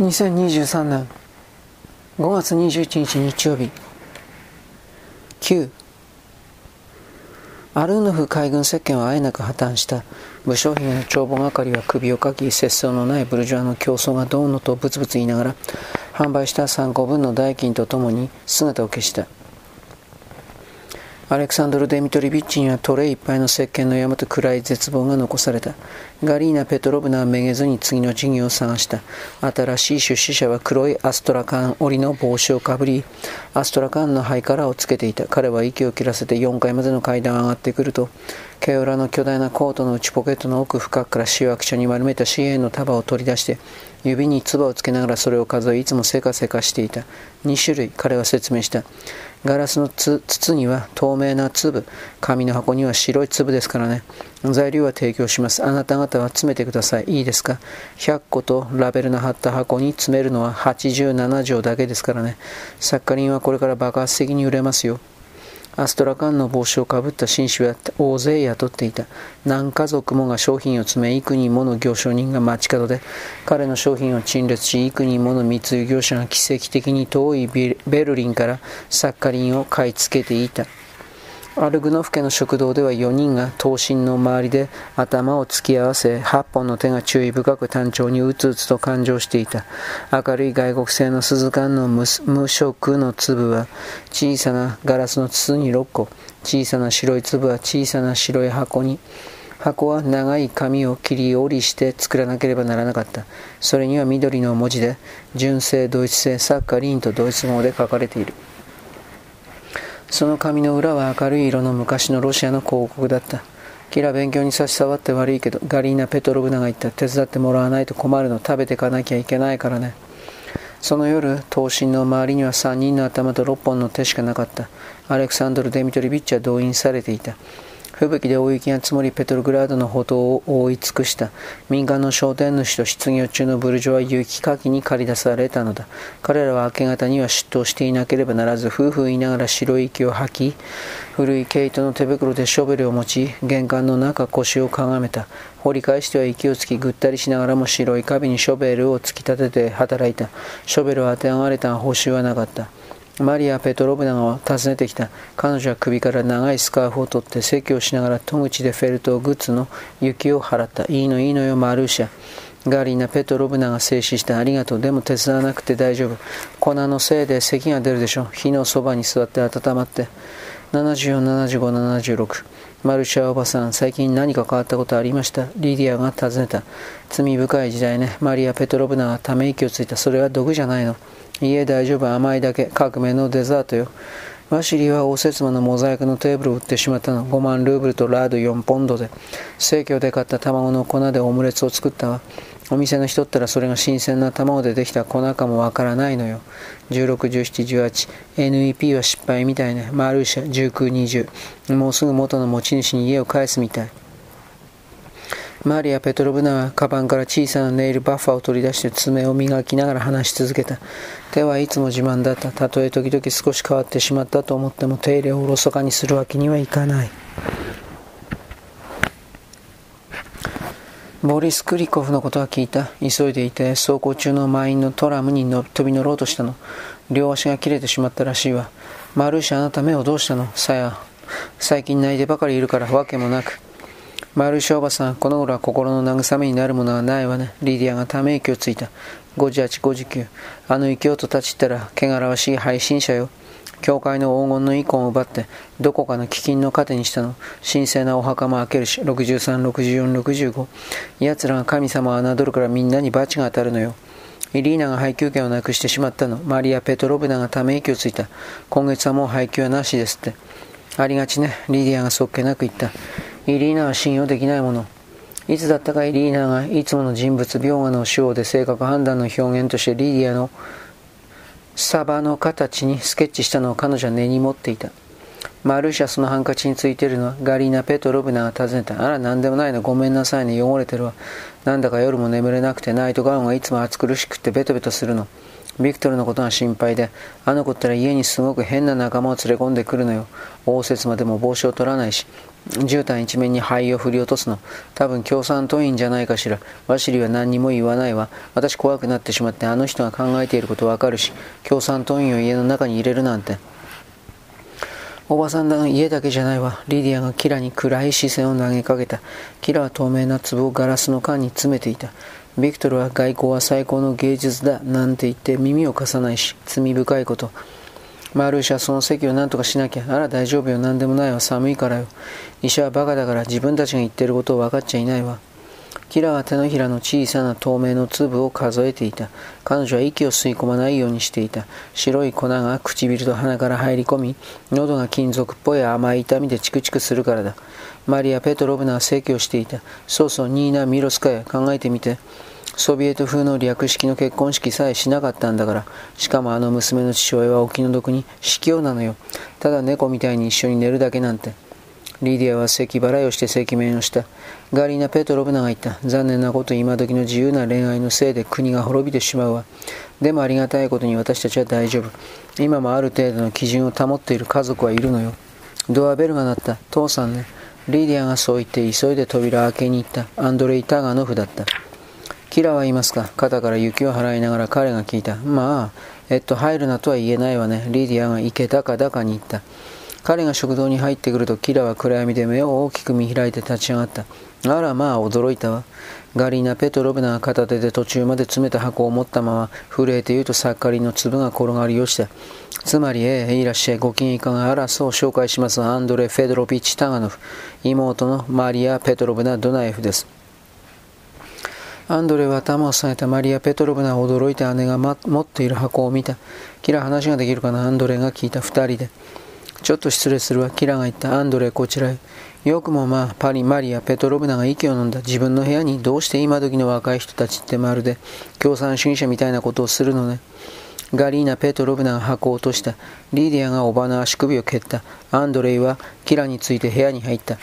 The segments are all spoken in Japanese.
2023年5月21日日曜日9アルーノフ海軍石鹸はあえなく破綻した武将兵の帳簿係は首をかき節操のないブルジョアの競争がどうのとブツブツ言いながら販売した3個分の代金とともに姿を消した。アレクサンドル・デミトリビッチにはトレイいっぱいの石鹸の山と暗い絶望が残された。ガリーナ・ペトロブナはめげずに次の事業を探した。新しい出資者は黒いアストラカン織の帽子をかぶり、アストラカンのハイカラーをつけていた。彼は息を切らせて4階までの階段を上がってくると、毛裏の巨大なコートの内ポケットの奥深くから塩悪書に丸めた紙幣の束を取り出して、指に唾をつけながらそれを数え、いつもせかせかしていた。2種類、彼は説明した。ガラスの筒には透明な粒、紙の箱には白い粒ですからね。材料は提供します。あなた方は詰めてください。いいですか ?100 個とラベルの貼った箱に詰めるのは87錠だけですからね。サッカリンはこれから爆発的に売れますよ。アストラカンの帽子をかぶった紳士は大勢雇っていた。何家族もが商品を詰め、幾人もの行商人が街角で、彼の商品を陳列し、幾人もの密輸業者が奇跡的に遠いベルリンからサッカリンを買い付けていた。アルグノフ家の食堂では4人が刀身の周りで頭を突き合わせ8本の手が注意深く単調にうつうつと感情していた。明るい外国製の鈴管の無色の粒は小さなガラスの筒に6個。小さな白い粒は小さな白い箱に。箱は長い紙を切り折りして作らなければならなかった。それには緑の文字で純正ドイツ製サッカリンとドイツ語で書かれている。その紙の裏は明るい色の昔のロシアの広告だった。キラ勉強に差し障って悪いけど、ガリーナ・ペトロブナが言った。手伝ってもらわないと困るの。食べてかなきゃいけないからね。その夜、刀身の周りには3人の頭と6本の手しかなかった。アレクサンドル・デミトリビッチは動員されていた。吹雪で大雪が積もりペトログラードの歩道を覆い尽くした。民間の商店主と失業中のブルジョは雪かきに駆り出されたのだ。彼らは明け方には出頭していなければならず夫婦言いながら白い息を吐き古い毛糸の手袋でショベルを持ち玄関の中腰をかがめた。掘り返しては息をつきぐったりしながらも白いカビにショベルを突き立てて働いた。ショベルを当て上がれたが報酬はなかった。マリア・ペトロブナが訪ねてきた。彼女は首から長いスカーフを取って説教しながら戸口でフェルトグッズの雪を払った。いいのいいのよ、マルーシャ。ガーリーナ・ペトロブナが静止した。ありがとう。でも手伝わなくて大丈夫。粉のせいで咳が出るでしょ。火のそばに座って温まって。74、75、76。マルシャおばさん、最近何か変わったことありました？リディアが尋ねた。罪深い時代ね。マリア・ペトロブナがため息をついた。それは毒じゃないの。いえ大丈夫甘いだけ革命のデザートよワシリは応接間のモザイクのテーブルを売ってしまったの5万ルーブルとラード4ポンドで生協で買った卵の粉でオムレツを作ったわお店の人ったらそれが新鮮な卵でできた粉かもわからないのよ16、17、18 NEP は失敗みたいねマルーシャ19、20もうすぐ元の持ち主に家を返すみたいマリア・ペトロブナはカバンから小さなネイルバッファーを取り出して爪を磨きながら話し続けた。手はいつも自慢だった。たとえ時々少し変わってしまったと思っても手入れをおろそかにするわけにはいかない。ボリス・クリコフのことは聞いた。急いでいて走行中の満員のトラムに飛び乗ろうとしたの。両足が切れてしまったらしいわ。マルーシャあなた目をどうしたの？さや。最近泣いてばかりいるからわけもなく。マルーショーバさん、この頃は心の慰めになるものはないわね。リディアがため息をついた。58、59。あの異教徒たちったら、汚らわしい配信者よ。教会の黄金の遺恨を奪って、どこかの飢饉の糧にしたの？神聖なお墓も開けるし、63、64、65。奴らが神様を侮るからみんなに罰が当たるのよ。イリーナが配給権をなくしてしまったの。マリア・ペトロブナがため息をついた。今月はもう配給はなしですって。ありがちね。リディアがそっけなく言った。イリーナは信用できないもの。いつだったかイリーナがいつもの人物描画の手法で性格判断の表現としてリディアのサバの形にスケッチしたのを彼女は根に持っていた。マルシャそのハンカチについているのはガリーナ・ペトロブナが尋ねた。あら、なんでもないの。ごめんなさいね。汚れてるわ。なんだか夜も眠れなくてナイトガウンがいつも暑苦しくてベトベトするの。ビクトルのことが心配で、あの子ったら家にすごく変な仲間を連れ込んでくるのよ。応接までも帽子を取らないし、絨毯一面に灰を振り落とすの。多分共産党員じゃないかしら。ワシリは何にも言わないわ。私怖くなってしまってあの人が考えていることわかるし、共産党員を家の中に入れるなんて。おばさんの家だけじゃないわ。リディアがキラに暗い視線を投げかけた。キラは透明な壺をガラスの缶に詰めていた。ビクトルは外交は最高の芸術だなんて言って耳を貸さないし、罪深いこと。マルーシはその席を何とかしなきゃ。あら大丈夫よ。何でもないわ。寒いからよ。医者はバカだから自分たちが言ってることを分かっちゃいないわ。キラは手のひらの小さな透明の粒を数えていた。彼女は息を吸い込まないようにしていた。白い粉が唇と鼻から入り込み、喉が金属っぽい甘い痛みでチクチクするからだ。マリア・ペトロブナは説教していた。そうそう、ニーナ・ミロスカヤ、考えてみて。ソビエト風の略式の結婚式さえしなかったんだから。しかもあの娘の父親はお気の毒に死境なのよ。ただ猫みたいに一緒に寝るだけなんて。リディアは咳払いをして赤面をした。ガリーナ・ペトロブナが言った。残念なこと今時の自由な恋愛のせいで国が滅びてしまうわ。でもありがたいことに私たちは大丈夫。今もある程度の基準を保っている家族はいるのよ。ドアベルが鳴った。父さんね。リディアがそう言って急いで扉を開けに行った。アンドレイ・タガノフだった。キラはいますか肩から雪を払いながら彼が聞いた。まあ、えっと、入るなとは言えないわね。リディアが行けたかだかに言った。彼が食堂に入ってくるとキラは暗闇で目を大きく見開いて立ち上がった。あらまあ驚いたわ。ガリーナ・ペトロブナが片手で途中まで詰めた箱を持ったまま震えて言うとサッカリの粒が転がり落ちた。つまり、ええ、いらっしゃい、ご機嫌いかがあら、そう紹介します。アンドレ・フェドロビッチ・タガノフ、妹のマリア・ペトロブナ・ドナエフです。アンドレは頭を下げたマリア・ペトロブナは驚いて姉が、ま、持っている箱を見た。キラ話ができるかな？アンドレが聞いた二人で。ちょっと失礼するわ。キラが言った。アンドレ、こちらへ。よくもまあ、パリ、マリア、ペトロブナが息を飲んだ自分の部屋にどうして今時の若い人たちってまるで共産主義者みたいなことをするのね。ガリーナ・ペトロブナが箱を落とした。リーディアがおばの足首を蹴った。アンドレイはキラについて部屋に入った。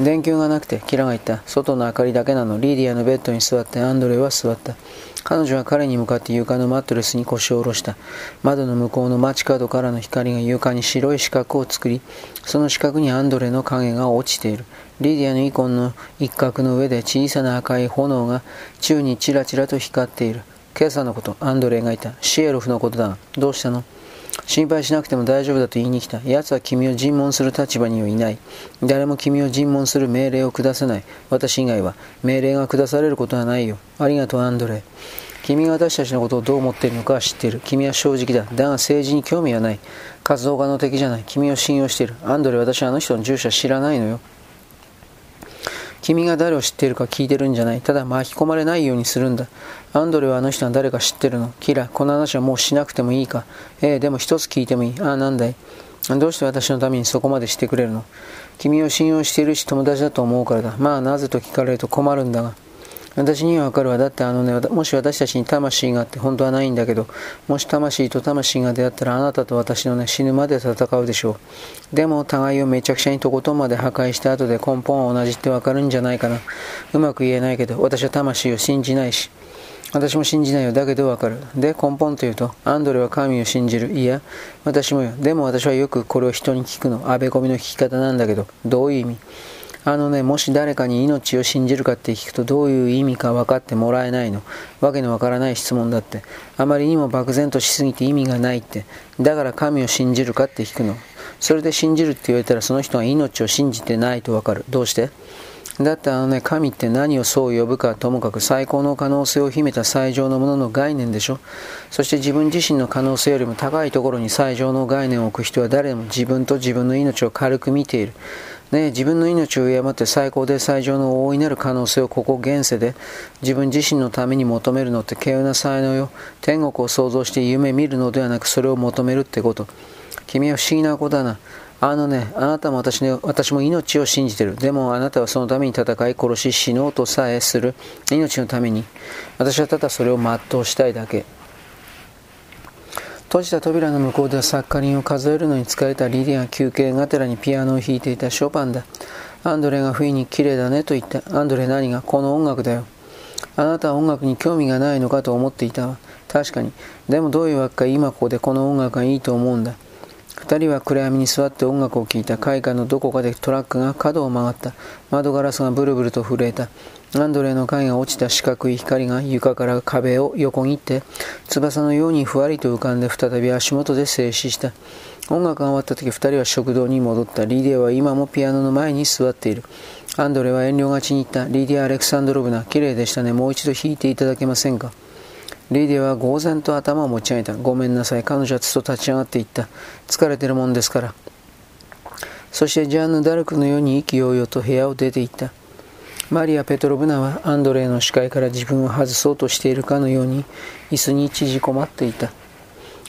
電球がなくて、キラが言った。外の明かりだけなの。リーディアのベッドに座ってアンドレは座った。彼女は彼に向かって床のマットレスに腰を下ろした。窓の向こうの街角からの光が床に白い四角を作り、その四角にアンドレの影が落ちている。リディアのイコンの一角の上で小さな赤い炎が宙にチラチラと光っている。今朝のこと、アンドレがいた。シエロフのことだ。どうしたの？心配しなくても大丈夫だと言いに来た。奴は君を尋問する立場にはいない。誰も君を尋問する命令を下せない。私以外は。命令が下されることはないよ。ありがとう、アンドレ。君が私たちのことをどう思っているのかは知っている。君は正直だ。だが政治に興味はない。活動家の敵じゃない。君を信用している。アンドレ、私はあの人の住所は知らないのよ。君が誰を知っているか聞いてるんじゃない。ただ巻き込まれないようにするんだ。アンドレはあの人は誰か知ってるの。キラ、この話はもうしなくてもいいか。ええ、でも一つ聞いてもいい。ああ、なんだい。どうして私のためにそこまでしてくれるの君を信用しているし友達だと思うからだ。まあなぜと聞かれると困るんだが。私にはわかるわ。だってあのね、もし私たちに魂があって本当はないんだけど、もし魂と魂が出会ったらあなたと私のね、死ぬまで戦うでしょう。でも互いをめちゃくちゃにとことんまで破壊した後で根本は同じってわかるんじゃないかな。うまく言えないけど、私は魂を信じないし。私も信じないよ。だけどわかる。で、根本というと、アンドレは神を信じる。いや、私もよ。でも私はよくこれを人に聞くの。あべこみの聞き方なんだけど、どういう意味？あのね、もし誰かに命を信じるかって聞くとどういう意味か分かってもらえないの？わけのわからない質問だって。あまりにも漠然としすぎて意味がないって。だから神を信じるかって聞くの。それで信じるって言われたらその人は命を信じてないとわかる。どうして？だってあのね、神って何をそう呼ぶかともかく最高の可能性を秘めた最上のものの概念でしょそして自分自身の可能性よりも高いところに最上の概念を置く人は誰でも自分と自分の命を軽く見ている。ね、自分の命を敬って最高で最上の大いなる可能性をここ現世で自分自身のために求めるのって稀有な才能よ。天国を想像して夢見るのではなくそれを求めるってこと。君は不思議な子だな。あのね、あなたも私,、ね、私も命を信じてる。でもあなたはそのために戦い、殺し、死のうとさえする。命のために。私はただそれを全うしたいだけ。閉じた扉の向こうではサッカリンを数えるのに使えたリディア休憩がてらにピアノを弾いていたショパンだ。アンドレが不意に綺麗だねと言った。アンドレ何がこの音楽だよ。あなたは音楽に興味がないのかと思っていたわ。確かに。でもどういうわけか今ここでこの音楽がいいと思うんだ。二人は暗闇に座って音楽を聴いた。海岸のどこかでトラックが角を曲がった。窓ガラスがブルブルと震えた。アンドレの影が落ちた四角い光が床から壁を横切って、翼のようにふわりと浮かんで再び足元で静止した。音楽が終わった時二人は食堂に戻った。リディアは今もピアノの前に座っている。アンドレは遠慮がちに言った。リディア・アレクサンドロブナ、綺麗でしたね。もう一度弾いていただけませんか？リディアは呆然と頭を持ち上げた。ごめんなさい。彼女はつと立ち上がっていった。疲れてるもんですから。そしてジャンヌ・ダルクのように意気揚々と部屋を出て行った。マリア・ペトロブナはアンドレイの視界から自分を外そうとしているかのように椅子に縮こまっていた。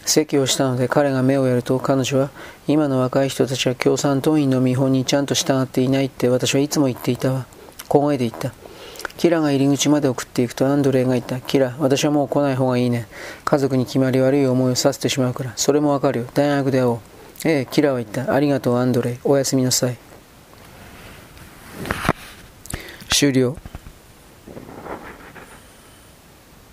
席をしたので彼が目をやると彼女は今の若い人たちは共産党員の見本にちゃんと従っていないって私はいつも言っていたわ。小声で言った。キラが入り口まで送っていくとアンドレイが言った。キラ、私はもう来ない方がいいね。家族に決まり悪い思いをさせてしまうから。それもわかるよ。大学で会おう。ええ、キラは言った。ありがとう、アンドレイ。おやすみなさい。終了。